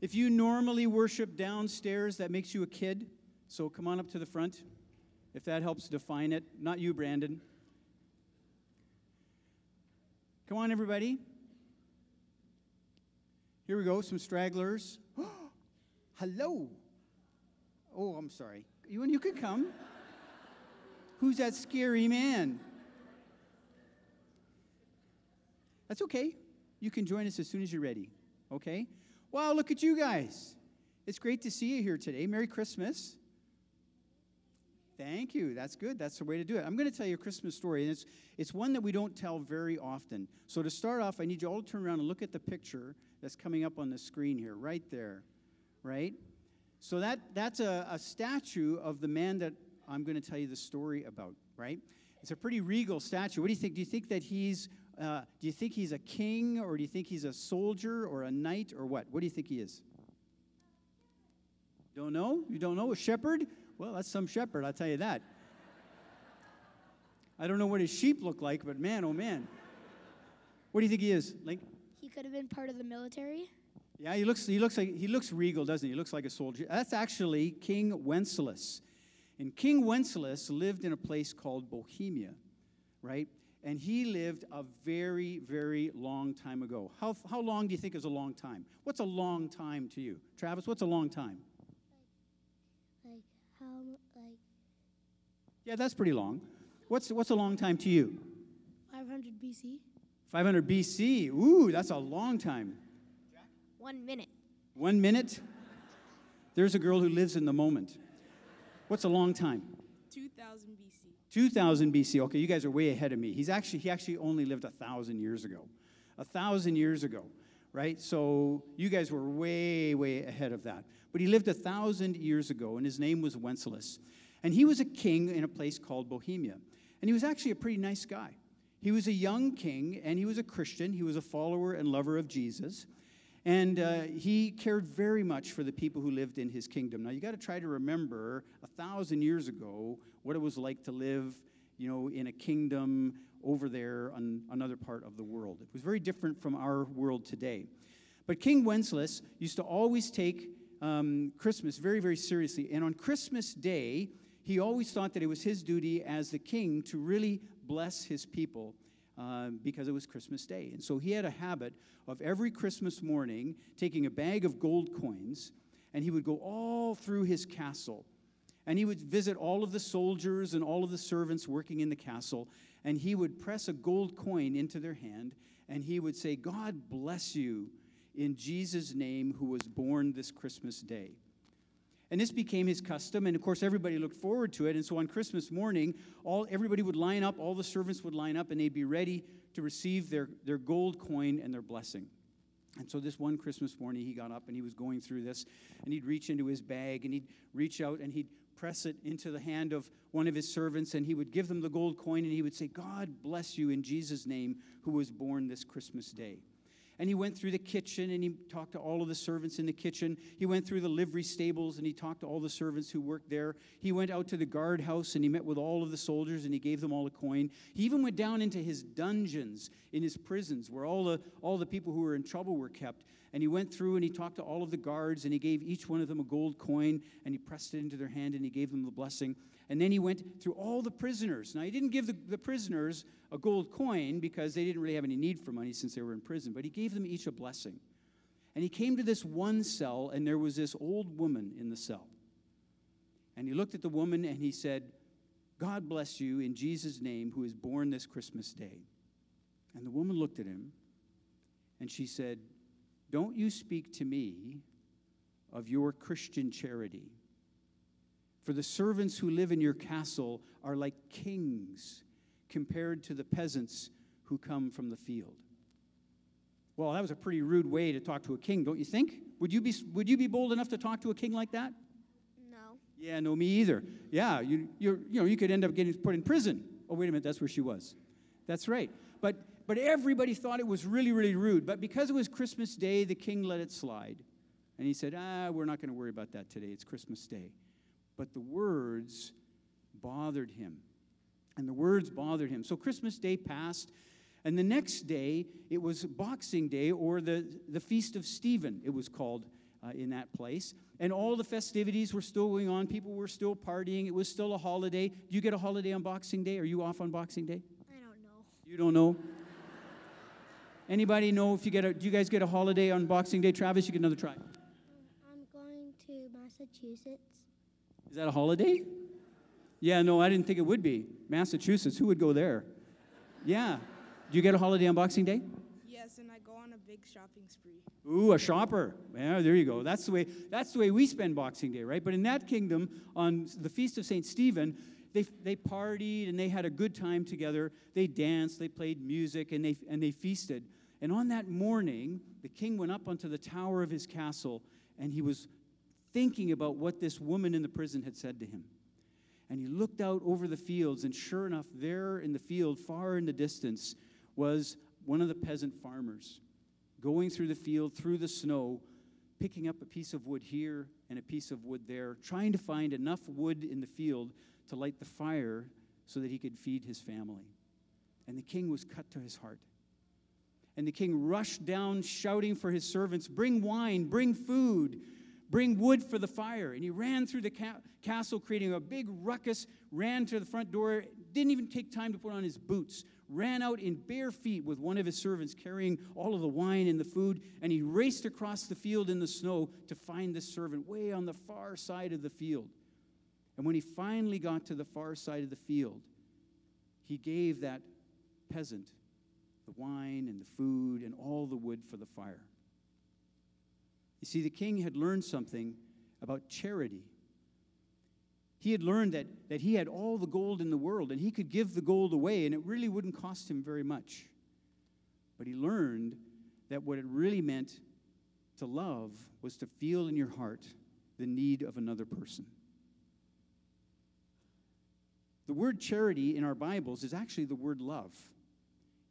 If you normally worship downstairs, that makes you a kid. So come on up to the front, if that helps define it. Not you, Brandon. Come on, everybody. Here we go, some stragglers. Hello. Oh, I'm sorry. You and you can come. Who's that scary man? That's okay. You can join us as soon as you're ready. Okay? Wow, look at you guys. It's great to see you here today. Merry Christmas. Thank you. That's good. That's the way to do it. I'm going to tell you a Christmas story, and it's, it's one that we don't tell very often. So, to start off, I need you all to turn around and look at the picture that's coming up on the screen here, right there. Right? So, that, that's a, a statue of the man that I'm going to tell you the story about, right? It's a pretty regal statue. What do you think? Do you think that he's uh, do you think he's a king or do you think he's a soldier or a knight or what? What do you think he is? Don't know? You don't know? A shepherd? Well, that's some shepherd, I'll tell you that. I don't know what his sheep look like, but man, oh man. What do you think he is, Link? He could have been part of the military. Yeah, he looks, he looks like he looks regal, doesn't he? He looks like a soldier. That's actually King Wenceslas. And King Wenceslas lived in a place called Bohemia, right? And he lived a very, very long time ago. How, how long do you think is a long time? What's a long time to you? Travis, what's a long time? Like how like Yeah, that's pretty long. What's, what's a long time to you? 500 BC? 500 BC. Ooh, that's a long time. One minute. One minute? There's a girl who lives in the moment. What's a long time? 2000 BC. 2000 BC. Okay, you guys are way ahead of me. He's actually he actually only lived a thousand years ago, a thousand years ago, right? So you guys were way way ahead of that. But he lived a thousand years ago, and his name was Wenceslas, and he was a king in a place called Bohemia, and he was actually a pretty nice guy. He was a young king, and he was a Christian. He was a follower and lover of Jesus. And uh, he cared very much for the people who lived in his kingdom. Now, you got to try to remember a thousand years ago what it was like to live, you know, in a kingdom over there on another part of the world. It was very different from our world today. But King Wenceslas used to always take um, Christmas very, very seriously. And on Christmas Day, he always thought that it was his duty as the king to really bless his people uh, because it was Christmas Day. And so he had a habit of every Christmas morning taking a bag of gold coins and he would go all through his castle. And he would visit all of the soldiers and all of the servants working in the castle. And he would press a gold coin into their hand and he would say, God bless you in Jesus' name who was born this Christmas day. And this became his custom, and of course, everybody looked forward to it. And so on Christmas morning, all, everybody would line up, all the servants would line up, and they'd be ready to receive their, their gold coin and their blessing. And so this one Christmas morning, he got up and he was going through this, and he'd reach into his bag and he'd reach out and he'd press it into the hand of one of his servants, and he would give them the gold coin and he would say, God bless you in Jesus' name, who was born this Christmas day. And he went through the kitchen and he talked to all of the servants in the kitchen. He went through the livery stables and he talked to all the servants who worked there. He went out to the guardhouse and he met with all of the soldiers and he gave them all a coin. He even went down into his dungeons in his prisons where all the, all the people who were in trouble were kept. And he went through and he talked to all of the guards and he gave each one of them a gold coin and he pressed it into their hand and he gave them the blessing. And then he went through all the prisoners. Now, he didn't give the, the prisoners a gold coin because they didn't really have any need for money since they were in prison, but he gave them each a blessing. And he came to this one cell, and there was this old woman in the cell. And he looked at the woman and he said, God bless you in Jesus' name, who is born this Christmas day. And the woman looked at him and she said, Don't you speak to me of your Christian charity. For the servants who live in your castle are like kings compared to the peasants who come from the field. Well, that was a pretty rude way to talk to a king, don't you think? Would you be, would you be bold enough to talk to a king like that? No. Yeah, no, me either. Yeah, you, you you know, you could end up getting put in prison. Oh, wait a minute, that's where she was. That's right. But, but everybody thought it was really, really rude. But because it was Christmas Day, the king let it slide. And he said, ah, we're not going to worry about that today. It's Christmas Day. But the words bothered him. And the words bothered him. So Christmas Day passed, and the next day it was Boxing Day or the, the Feast of Stephen, it was called uh, in that place. And all the festivities were still going on. People were still partying. It was still a holiday. Do you get a holiday on Boxing Day? Are you off on Boxing Day? I don't know. You don't know? Anybody know if you get a, do you guys get a holiday on Boxing Day? Travis, you get another try. I'm going to Massachusetts. Is that a holiday? Yeah, no, I didn't think it would be. Massachusetts, who would go there? Yeah. Do you get a holiday on Boxing Day? Yes, and I go on a big shopping spree. Ooh, a shopper. Yeah, there you go. That's the way that's the way we spend Boxing Day, right? But in that kingdom, on the feast of St. Stephen, they, they partied and they had a good time together. They danced, they played music, and they and they feasted. And on that morning, the king went up onto the tower of his castle and he was thinking about what this woman in the prison had said to him. And he looked out over the fields, and sure enough, there in the field, far in the distance, was one of the peasant farmers going through the field, through the snow, picking up a piece of wood here and a piece of wood there, trying to find enough wood in the field to light the fire so that he could feed his family. And the king was cut to his heart. And the king rushed down, shouting for his servants, Bring wine, bring food, bring wood for the fire. And he ran through the ca- castle, creating a big ruckus, ran to the front door, didn't even take time to put on his boots, ran out in bare feet with one of his servants carrying all of the wine and the food, and he raced across the field in the snow to find the servant way on the far side of the field. And when he finally got to the far side of the field, he gave that peasant the wine and the food and all the wood for the fire. You see, the king had learned something about charity. He had learned that, that he had all the gold in the world and he could give the gold away and it really wouldn't cost him very much. But he learned that what it really meant to love was to feel in your heart the need of another person. The word charity in our Bibles is actually the word love.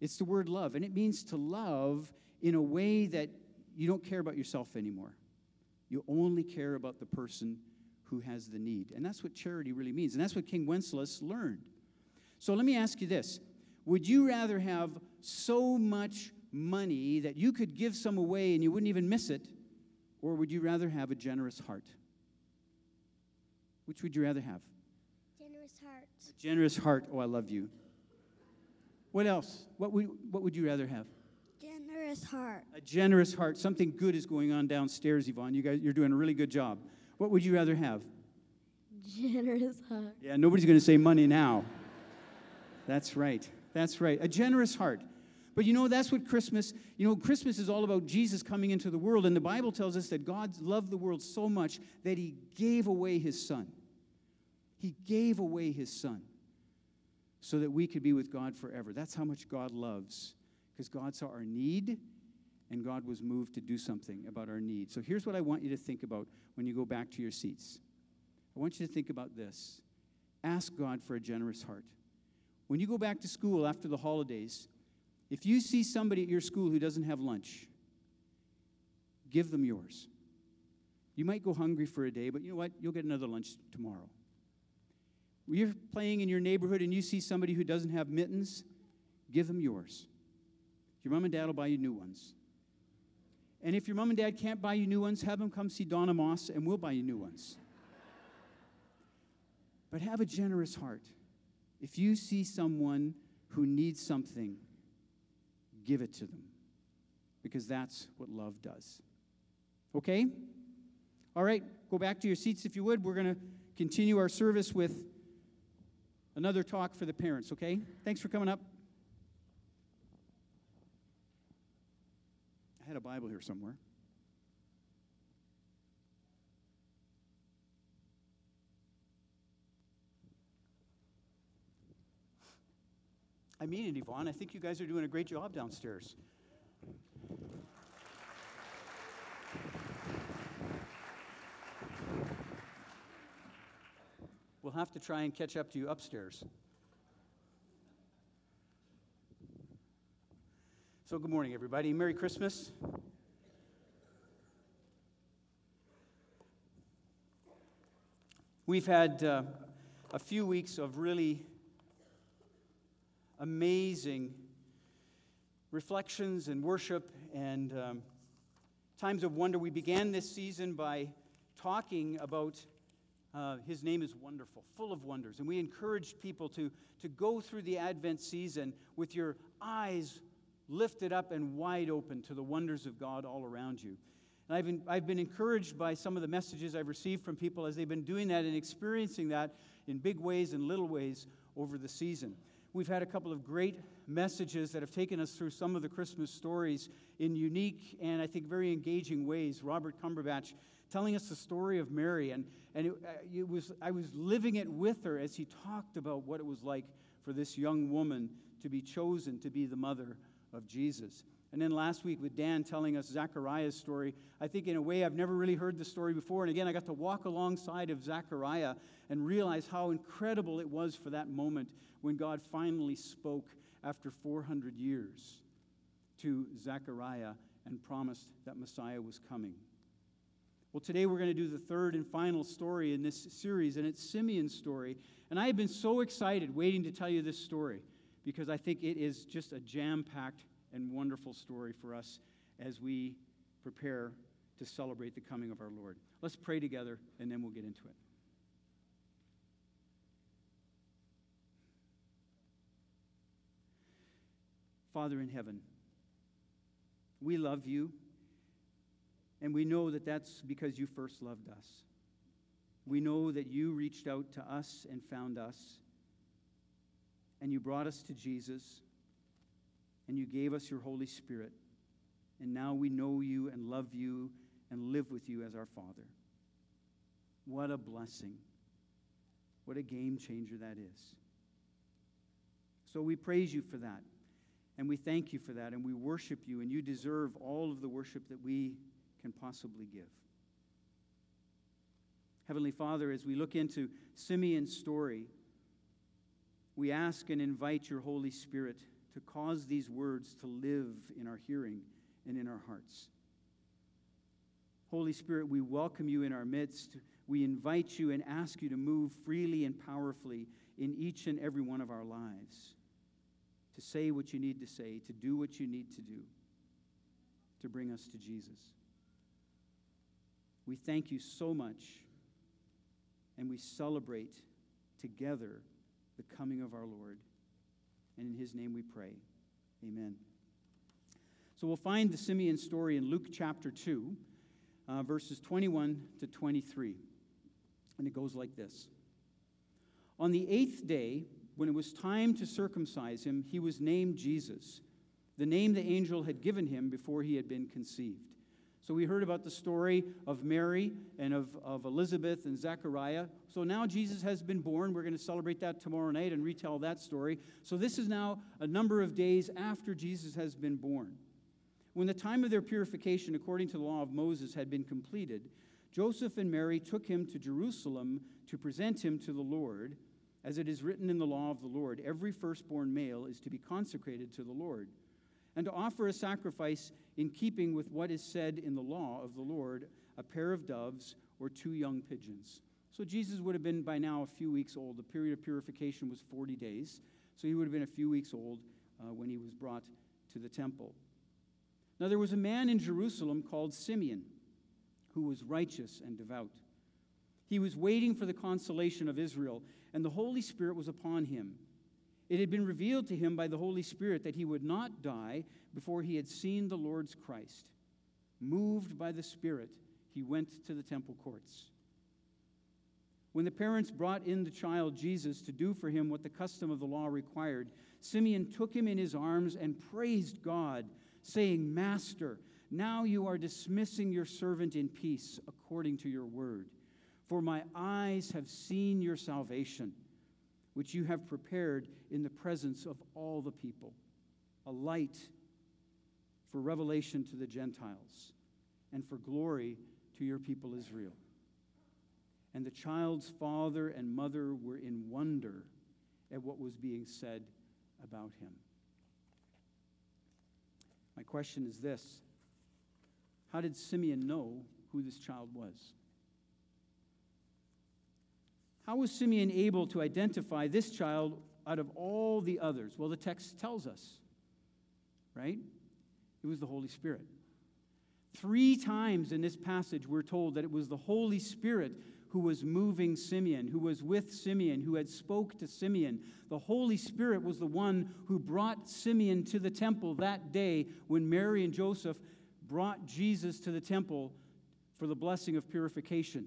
It's the word love, and it means to love in a way that you don't care about yourself anymore. You only care about the person who has the need. And that's what charity really means. And that's what King Wenceslas learned. So let me ask you this Would you rather have so much money that you could give some away and you wouldn't even miss it? Or would you rather have a generous heart? Which would you rather have? Generous heart. A generous heart. Oh, I love you. What else? What would, what would you rather have? Generous heart. A generous heart. Something good is going on downstairs, Yvonne. You guys, you're doing a really good job. What would you rather have? Generous heart. Yeah, nobody's going to say money now. That's right. That's right. A generous heart. But you know, that's what Christmas, you know, Christmas is all about Jesus coming into the world. And the Bible tells us that God loved the world so much that he gave away his son. He gave away his son so that we could be with God forever. That's how much God loves, because God saw our need and God was moved to do something about our need. So here's what I want you to think about when you go back to your seats. I want you to think about this. Ask God for a generous heart. When you go back to school after the holidays, if you see somebody at your school who doesn't have lunch, give them yours. You might go hungry for a day, but you know what? You'll get another lunch tomorrow. You're playing in your neighborhood and you see somebody who doesn't have mittens, give them yours. Your mom and dad will buy you new ones. And if your mom and dad can't buy you new ones, have them come see Donna Moss and we'll buy you new ones. But have a generous heart. If you see someone who needs something, give it to them because that's what love does. Okay? All right, go back to your seats if you would. We're going to continue our service with another talk for the parents, okay? Thanks for coming up. I had a Bible here somewhere. I mean it, Yvonne. I think you guys are doing a great job downstairs. We'll have to try and catch up to you upstairs. So, good morning, everybody. Merry Christmas. We've had uh, a few weeks of really amazing reflections and worship and, um, times of wonder. We began this season by talking about uh, his name is wonderful, full of wonders. And we encourage people to, to go through the Advent season with your eyes lifted up and wide open to the wonders of God all around you. And I've been, I've been encouraged by some of the messages I've received from people as they've been doing that and experiencing that in big ways and little ways over the season. We've had a couple of great messages that have taken us through some of the Christmas stories in unique and I think very engaging ways. Robert Cumberbatch telling us the story of Mary, and, and it, uh, it was, I was living it with her as he talked about what it was like for this young woman to be chosen to be the mother of Jesus. And then last week with Dan telling us Zechariah's story, I think in a way I've never really heard the story before. And again, I got to walk alongside of Zechariah and realize how incredible it was for that moment when God finally spoke after 400 years to Zechariah and promised that Messiah was coming. Well, today we're going to do the third and final story in this series, and it's Simeon's story. And I have been so excited waiting to tell you this story because I think it is just a jam packed and wonderful story for us as we prepare to celebrate the coming of our Lord. Let's pray together, and then we'll get into it. Father in heaven, we love you. And we know that that's because you first loved us. We know that you reached out to us and found us. And you brought us to Jesus. And you gave us your Holy Spirit. And now we know you and love you and live with you as our Father. What a blessing. What a game changer that is. So we praise you for that. And we thank you for that. And we worship you. And you deserve all of the worship that we can possibly give. Heavenly Father, as we look into Simeon's story, we ask and invite your Holy Spirit to cause these words to live in our hearing and in our hearts. Holy Spirit, we welcome you in our midst. We invite you and ask you to move freely and powerfully in each and every one of our lives, to say what you need to say, to do what you need to do, to bring us to Jesus. We thank you so much, and we celebrate together the coming of our Lord. And in his name we pray. Amen. So we'll find the Simeon story in Luke chapter 2, uh, verses 21 to 23. And it goes like this On the eighth day, when it was time to circumcise him, he was named Jesus, the name the angel had given him before he had been conceived. So we heard about the story of Mary and of, of Elizabeth and Zechariah. So now Jesus has been born. We're going to celebrate that tomorrow night and retell that story. So this is now a number of days after Jesus has been born. When the time of their purification, according to the law of Moses, had been completed, Joseph and Mary took him to Jerusalem to present him to the Lord. As it is written in the law of the Lord, every firstborn male is to be consecrated to the Lord and to offer a sacrifice in keeping with what is said in the law of the Lord a pair of doves or two young pigeons. So Jesus would have been by now a few weeks old. The period of purification was 40 days. So he would have been a few weeks old uh, when he was brought to the temple. Now there was a man in Jerusalem called Simeon who was righteous and devout. He was waiting for the consolation of Israel, and the Holy Spirit was upon him. It had been revealed to him by the Holy Spirit that he would not die before he had seen the Lord's Christ. Moved by the Spirit, he went to the temple courts. When the parents brought in the child Jesus to do for him what the custom of the law required, Simeon took him in his arms and praised God, saying, Master, now you are dismissing your servant in peace according to your word. For my eyes have seen your salvation which you have prepared in the presence of all the people, a light for revelation to the Gentiles and for glory to your people Israel. And the child's father and mother were in wonder at what was being said about him. My question is this How did Simeon know who this child was? How was Simeon able to identify this child out of all the others? Well, the text tells us, right? It was the Holy Spirit. Three times in this passage, we're told that it was the Holy Spirit who was moving Simeon, who was with Simeon, who had spoke to Simeon. The Holy Spirit was the one who brought Simeon to the temple that day when Mary and Joseph brought Jesus to the temple for the blessing of purification.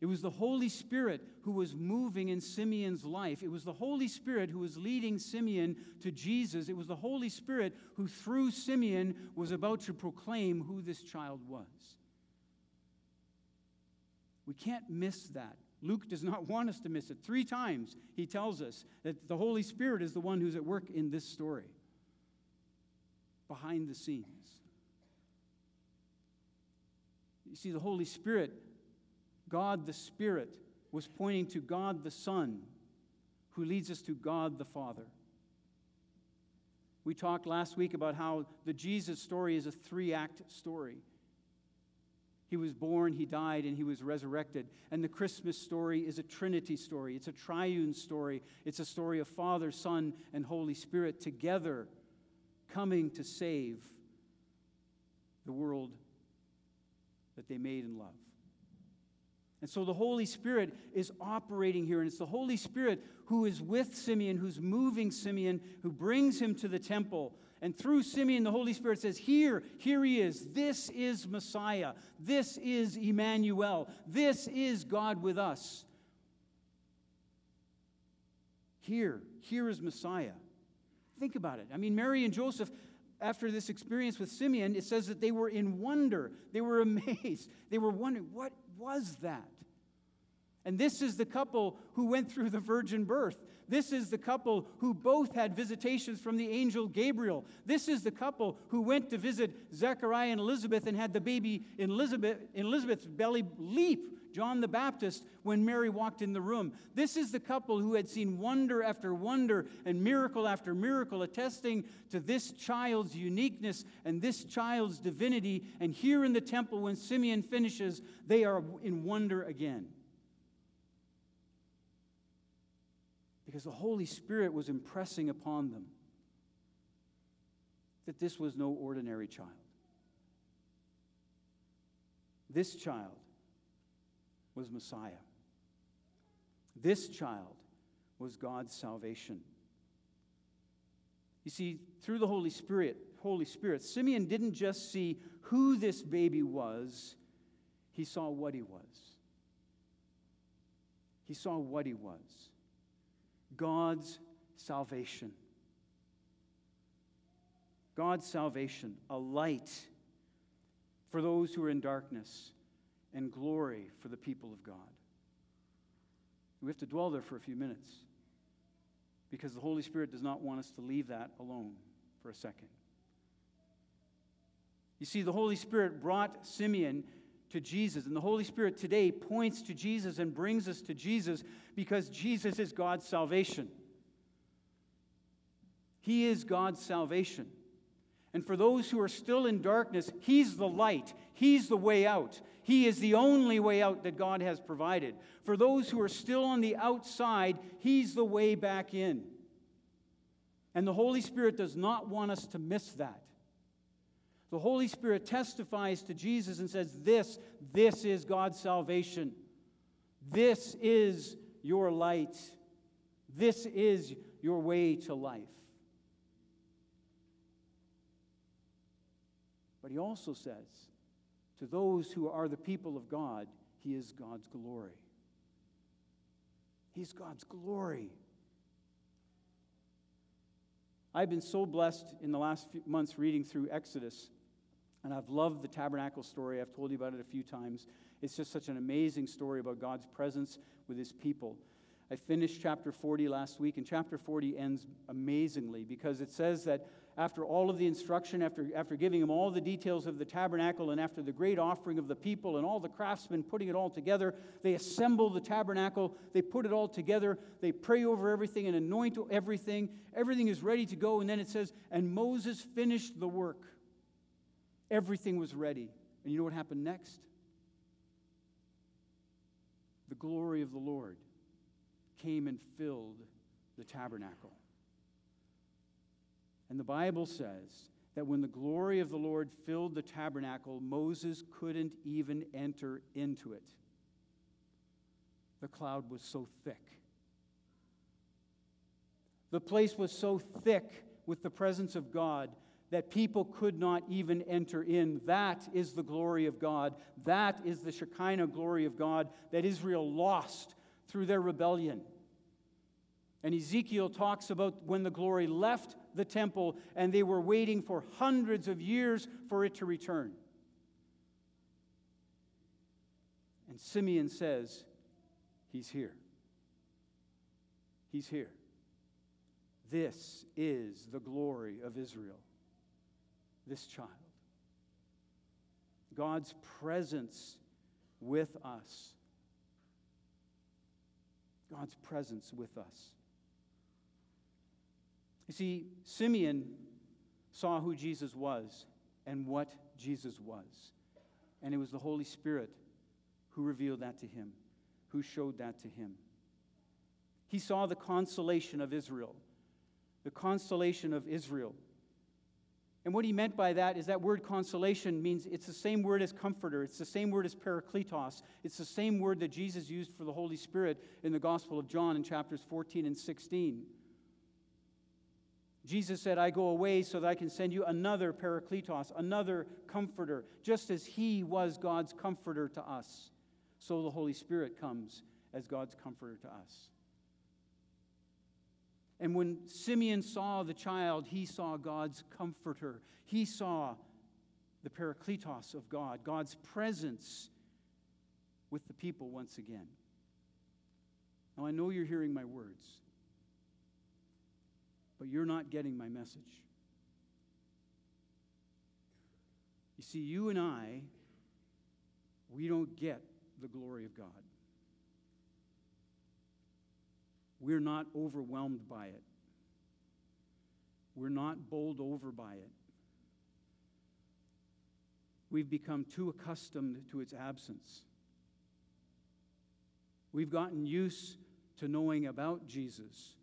It was the Holy Spirit who was moving in Simeon's life. It was the Holy Spirit who was leading Simeon to Jesus. It was the Holy Spirit who, through Simeon, was about to proclaim who this child was. We can't miss that. Luke does not want us to miss it. Three times he tells us that the Holy Spirit is the one who's at work in this story, behind the scenes. You see, the Holy Spirit God the Spirit was pointing to God the Son, who leads us to God the Father. We talked last week about how the Jesus story is a three act story. He was born, he died, and he was resurrected. And the Christmas story is a Trinity story. It's a triune story. It's a story of Father, Son, and Holy Spirit together coming to save the world that they made and love. And so the Holy Spirit is operating here, and it's the Holy Spirit who is with Simeon, who's moving Simeon, who brings him to the temple. And through Simeon, the Holy Spirit says, Here, here he is. This is Messiah. This is Emmanuel. This is God with us. Here, here is Messiah. Think about it. I mean, Mary and Joseph, after this experience with Simeon, it says that they were in wonder. They were amazed. They were wondering, what was that? And this is the couple who went through the virgin birth. This is the couple who both had visitations from the angel Gabriel. This is the couple who went to visit Zechariah and Elizabeth and had the baby in, Elizabeth, in Elizabeth's belly leap John the Baptist when Mary walked in the room. This is the couple who had seen wonder after wonder and miracle after miracle, attesting to this child's uniqueness and this child's divinity. And here in the temple, when Simeon finishes, they are in wonder again. Because the Holy Spirit was impressing upon them that this was no ordinary child. This child was Messiah. This child was God's salvation. You see, through the Holy Spirit, Holy Spirit, Simeon didn't just see who this baby was, he saw what he was. He saw what he was God's salvation. God's salvation, a light for those who are in darkness, and glory for the people of God. We have to dwell there for a few minutes because the Holy Spirit does not want us to leave that alone for a second. You see, the Holy Spirit brought Simeon to Jesus, and the Holy Spirit today points to Jesus and brings us to Jesus because Jesus is God's salvation. He is God's salvation. And for those who are still in darkness, He's the light, He's the way out. He is the only way out that God has provided. For those who are still on the outside, He's the way back in. And the Holy Spirit does not want us to miss that. The Holy Spirit testifies to Jesus and says, This, this is God's salvation. This is your light. This is your way to life. But he also says, to those who are the people of God, He is God's glory. He's God's glory. I've been so blessed in the last few months reading through Exodus, and I've loved the tabernacle story. I've told you about it a few times. It's just such an amazing story about God's presence with His people. I finished chapter 40 last week, and chapter 40 ends amazingly because it says that after all of the instruction, after, after giving him all the details of the tabernacle, and after the great offering of the people and all the craftsmen putting it all together, they assemble the tabernacle, they put it all together, they pray over everything and anoint everything. Everything is ready to go, and then it says, And Moses finished the work. Everything was ready. And you know what happened next? The glory of the Lord came and filled the tabernacle. And the Bible says that when the glory of the Lord filled the tabernacle, Moses couldn't even enter into it. The cloud was so thick. The place was so thick with the presence of God that people could not even enter in. That is the glory of God. That is the Shekinah glory of God that Israel lost through their rebellion. And Ezekiel talks about when the glory left the temple and they were waiting for hundreds of years for it to return. And Simeon says, He's here. He's here. This is the glory of Israel, this child. God's presence with us. God's presence with us. You see, Simeon saw who Jesus was and what Jesus was. And it was the Holy Spirit who revealed that to him, who showed that to him. He saw the consolation of Israel, the consolation of Israel. And what he meant by that is that word consolation means it's the same word as comforter, it's the same word as parakletos, it's the same word that Jesus used for the Holy Spirit in the Gospel of John in chapters 14 and 16. Jesus said, I go away so that I can send you another parakletos, another comforter, just as he was God's comforter to us. So the Holy Spirit comes as God's comforter to us. And when Simeon saw the child, he saw God's comforter. He saw the parakletos of God, God's presence with the people once again. Now, I know you're hearing my words, but you're not getting my message. You see, you and I, we don't get the glory of God. We're not overwhelmed by it. We're not bowled over by it. We've become too accustomed to its absence. We've gotten used to knowing about Jesus.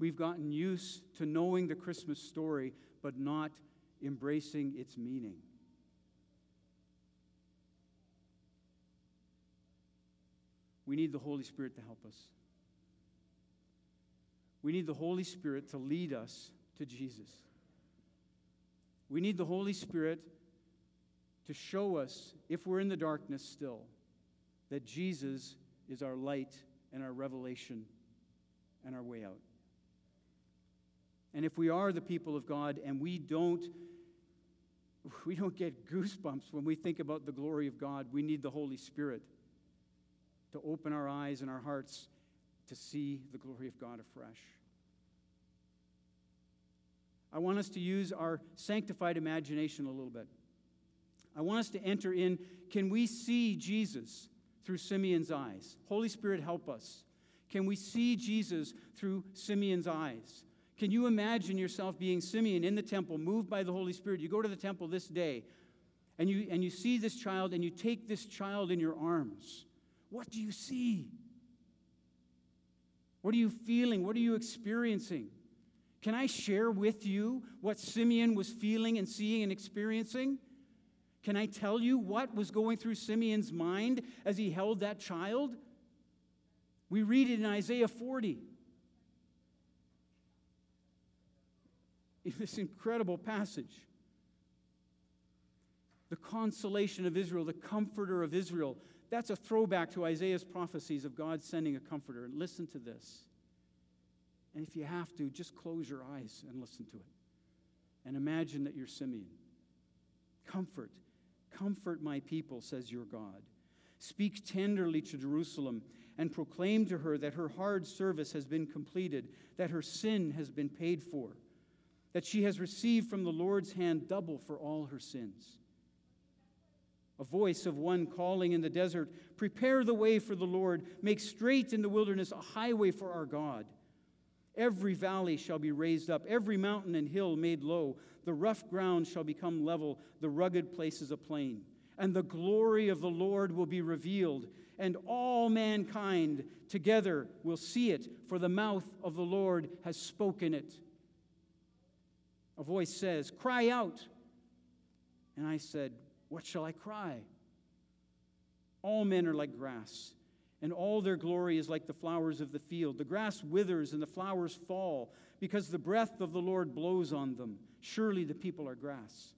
We've gotten used to knowing the Christmas story, but not embracing its meaning. We need the Holy Spirit to help us. We need the Holy Spirit to lead us to Jesus. We need the Holy Spirit to show us, if we're in the darkness still, that Jesus is our light and our revelation and our way out. And if we are the people of God and we don't we don't get goosebumps when we think about the glory of God, we need the Holy Spirit to open our eyes and our hearts to see the glory of God afresh. I want us to use our sanctified imagination a little bit. I want us to enter in. Can we see Jesus through Simeon's eyes? Holy Spirit, help us. Can we see Jesus through Simeon's eyes? Can you imagine yourself being Simeon in the temple, moved by the Holy Spirit? You go to the temple this day, and you, and you see this child, and you take this child in your arms. What do you see? What are you feeling? What are you experiencing? Can I share with you what Simeon was feeling and seeing and experiencing? Can I tell you what was going through Simeon's mind as he held that child? We read it in Isaiah 40. In this incredible passage. The consolation of Israel, the comforter of Israel, that's a throwback to Isaiah's prophecies of God sending a comforter. And listen to this. And if you have to, just close your eyes and listen to it. And imagine that you're Simeon. Comfort, comfort my people, says your God. Speak tenderly to Jerusalem and proclaim to her that her hard service has been completed, that her sin has been paid for, that she has received from the Lord's hand double for all her sins a voice of one calling in the desert, Prepare the way for the Lord, make straight in the wilderness a highway for our God. Every valley shall be raised up, every mountain and hill made low. The rough ground shall become level, the rugged places a plain. And the glory of the Lord will be revealed, and all mankind together will see it, for the mouth of the Lord has spoken it. A voice says, Cry out. And I said, What shall I cry? All men are like grass, and all their glory is like the flowers of the field. The grass withers and the flowers fall because the breath of the Lord blows on them. Surely the people are grass.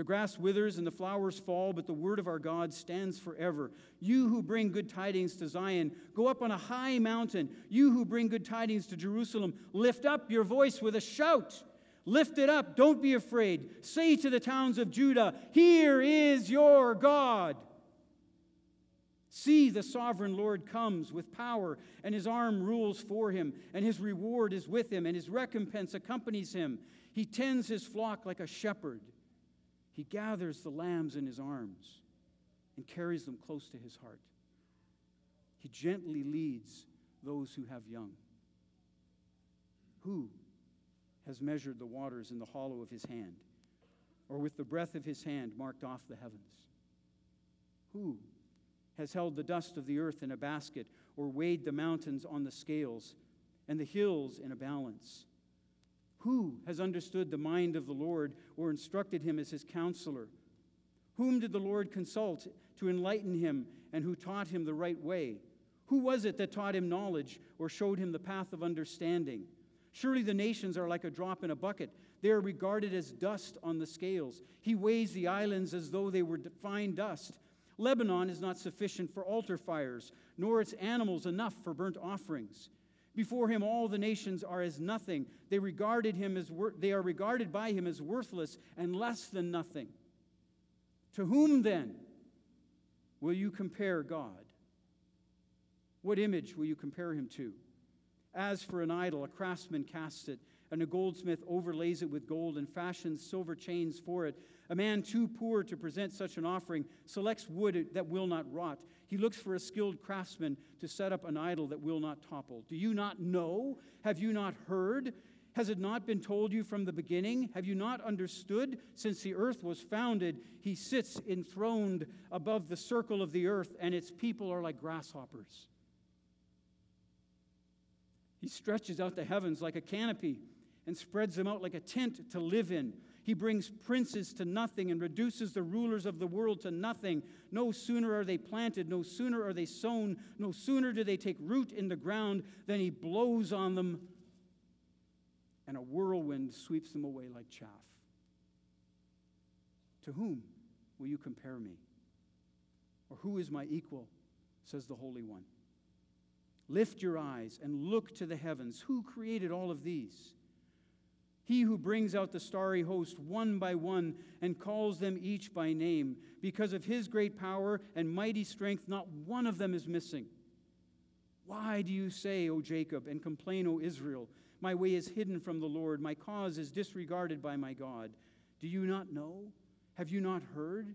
The grass withers and the flowers fall, but the word of our God stands forever. You who bring good tidings to Zion, go up on a high mountain. You who bring good tidings to Jerusalem, lift up your voice with a shout. Lift it up, don't be afraid. Say to the towns of Judah, Here is your God. See, the sovereign Lord comes with power, and his arm rules for him, and his reward is with him, and his recompense accompanies him. He tends his flock like a shepherd. He gathers the lambs in his arms and carries them close to his heart. He gently leads those who have young. Who has measured the waters in the hollow of his hand, or with the breath of his hand marked off the heavens? Who has held the dust of the earth in a basket, or weighed the mountains on the scales, and the hills in a balance? Who has understood the mind of the Lord or instructed him as his counselor? Whom did the Lord consult to enlighten him and who taught him the right way? Who was it that taught him knowledge or showed him the path of understanding? Surely the nations are like a drop in a bucket. They are regarded as dust on the scales. He weighs the islands as though they were fine dust. Lebanon is not sufficient for altar fires, nor its animals enough for burnt offerings. Before him, all the nations are as nothing. They, regarded him as wor- they are regarded by him as worthless and less than nothing. To whom then will you compare God? What image will you compare him to? As for an idol, a craftsman casts it, and a goldsmith overlays it with gold and fashions silver chains for it. A man too poor to present such an offering selects wood that will not rot. He looks for a skilled craftsman to set up an idol that will not topple. Do you not know? Have you not heard? Has it not been told you from the beginning? Have you not understood? Since the earth was founded, he sits enthroned above the circle of the earth, and its people are like grasshoppers. He stretches out the heavens like a canopy and spreads them out like a tent to live in. He brings princes to nothing and reduces the rulers of the world to nothing. No sooner are they planted, no sooner are they sown, no sooner do they take root in the ground than he blows on them, and a whirlwind sweeps them away like chaff. To whom will you compare me? Or who is my equal? says the Holy One. Lift your eyes and look to the heavens. Who created all of these? He who brings out the starry host one by one and calls them each by name. Because of his great power and mighty strength, not one of them is missing. Why do you say, O Jacob, and complain, O Israel? My way is hidden from the Lord, my cause is disregarded by my God. Do you not know? Have you not heard?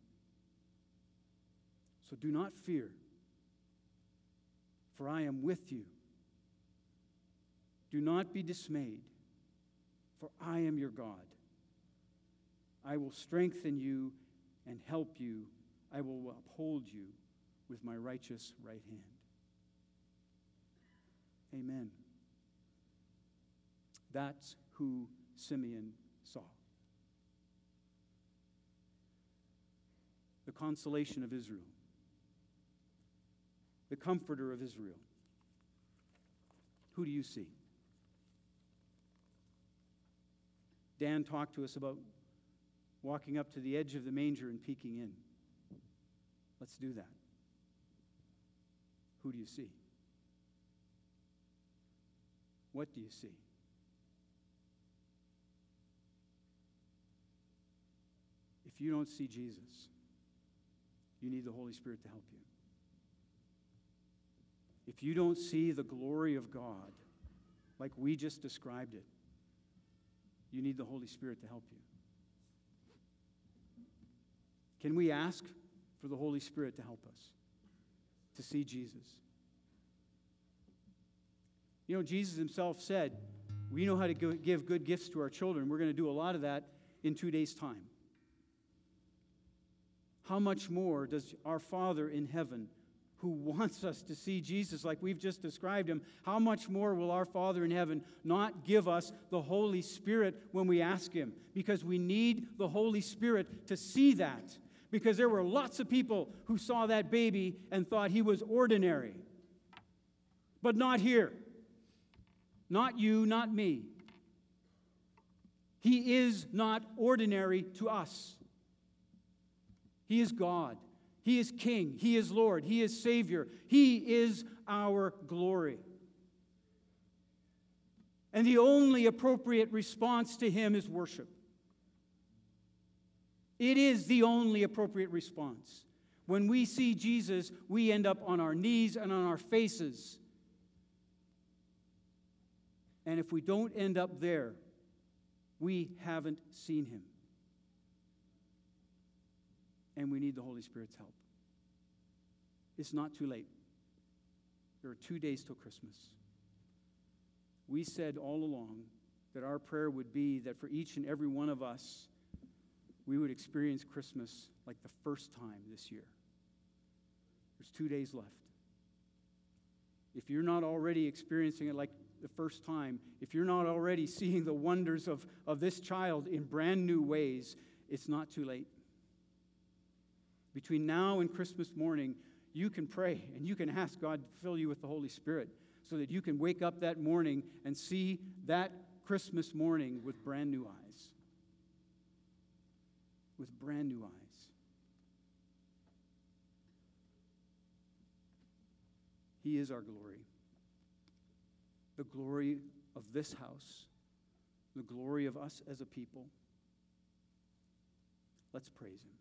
So do not fear, for I am with you. Do not be dismayed, for I am your God. I will strengthen you and help you. I will uphold you with my righteous right hand. Amen. That's who Simeon saw. The consolation of Israel the comforter of Israel. Who do you see? Dan talked to us about walking up to the edge of the manger and peeking in. Let's do that. Who do you see? What do you see? If you don't see Jesus, you need the Holy Spirit to help you. If you don't see the glory of God, like we just described it, you need the Holy Spirit to help you. Can we ask for the Holy Spirit to help us to see Jesus? You know, Jesus himself said, We know how to give good gifts to our children. We're going to do a lot of that in two days' time. How much more does our Father in heaven, who wants us to see Jesus like we've just described him, how much more will our Father in heaven not give us the Holy Spirit when we ask him? Because we need the Holy Spirit to see that. Because there were lots of people who saw that baby and thought he was ordinary. But not here. Not you, not me. He is not ordinary to us. He is God. He is King. He is Lord. He is Savior. He is our glory. And the only appropriate response to Him is worship. It is the only appropriate response. When we see Jesus, we end up on our knees and on our faces. And if we don't end up there, we haven't seen Him and we need the Holy Spirit's help. It's not too late. There are two days till Christmas. We said all along that our prayer would be that for each and every one of us, we would experience Christmas like the first time this year. There's two days left. If you're not already experiencing it like the first time, if you're not already seeing the wonders of, of this child in brand new ways, it's not too late. Between now and Christmas morning, you can pray and you can ask God to fill you with the Holy Spirit so that you can wake up that morning and see that Christmas morning with brand new eyes. With brand new eyes. He is our glory. The glory of this house, the glory of us as a people. Let's praise Him.